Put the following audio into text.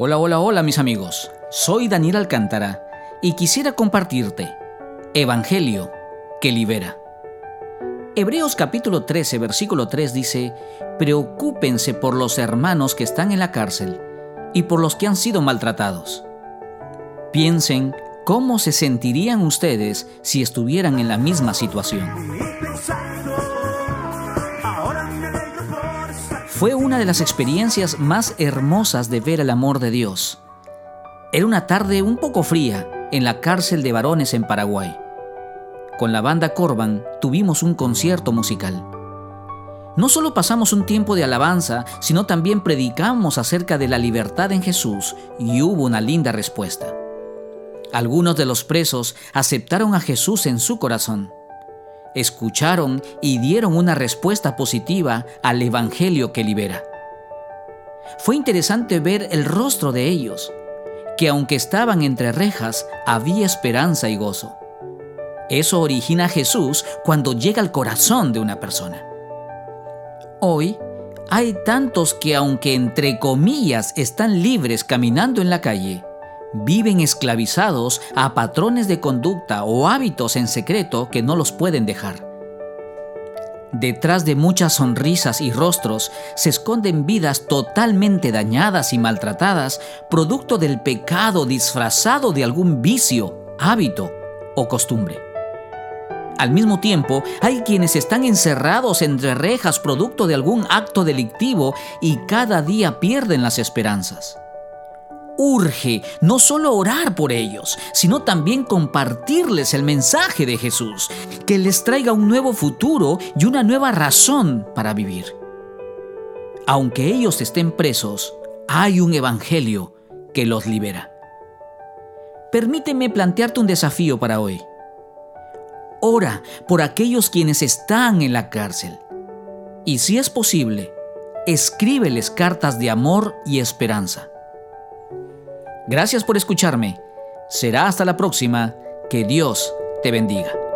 Hola, hola, hola mis amigos. Soy Daniel Alcántara y quisiera compartirte Evangelio que libera. Hebreos capítulo 13, versículo 3 dice, Preocúpense por los hermanos que están en la cárcel y por los que han sido maltratados. Piensen cómo se sentirían ustedes si estuvieran en la misma situación. Fue una de las experiencias más hermosas de ver el amor de Dios. Era una tarde un poco fría en la cárcel de varones en Paraguay. Con la banda Corban tuvimos un concierto musical. No solo pasamos un tiempo de alabanza, sino también predicamos acerca de la libertad en Jesús y hubo una linda respuesta. Algunos de los presos aceptaron a Jesús en su corazón escucharon y dieron una respuesta positiva al Evangelio que libera. Fue interesante ver el rostro de ellos, que aunque estaban entre rejas, había esperanza y gozo. Eso origina a Jesús cuando llega al corazón de una persona. Hoy hay tantos que aunque entre comillas están libres caminando en la calle, viven esclavizados a patrones de conducta o hábitos en secreto que no los pueden dejar. Detrás de muchas sonrisas y rostros se esconden vidas totalmente dañadas y maltratadas, producto del pecado disfrazado de algún vicio, hábito o costumbre. Al mismo tiempo, hay quienes están encerrados entre rejas producto de algún acto delictivo y cada día pierden las esperanzas urge no solo orar por ellos, sino también compartirles el mensaje de Jesús, que les traiga un nuevo futuro y una nueva razón para vivir. Aunque ellos estén presos, hay un evangelio que los libera. Permíteme plantearte un desafío para hoy. Ora por aquellos quienes están en la cárcel. Y si es posible, escríbeles cartas de amor y esperanza. Gracias por escucharme. Será hasta la próxima. Que Dios te bendiga.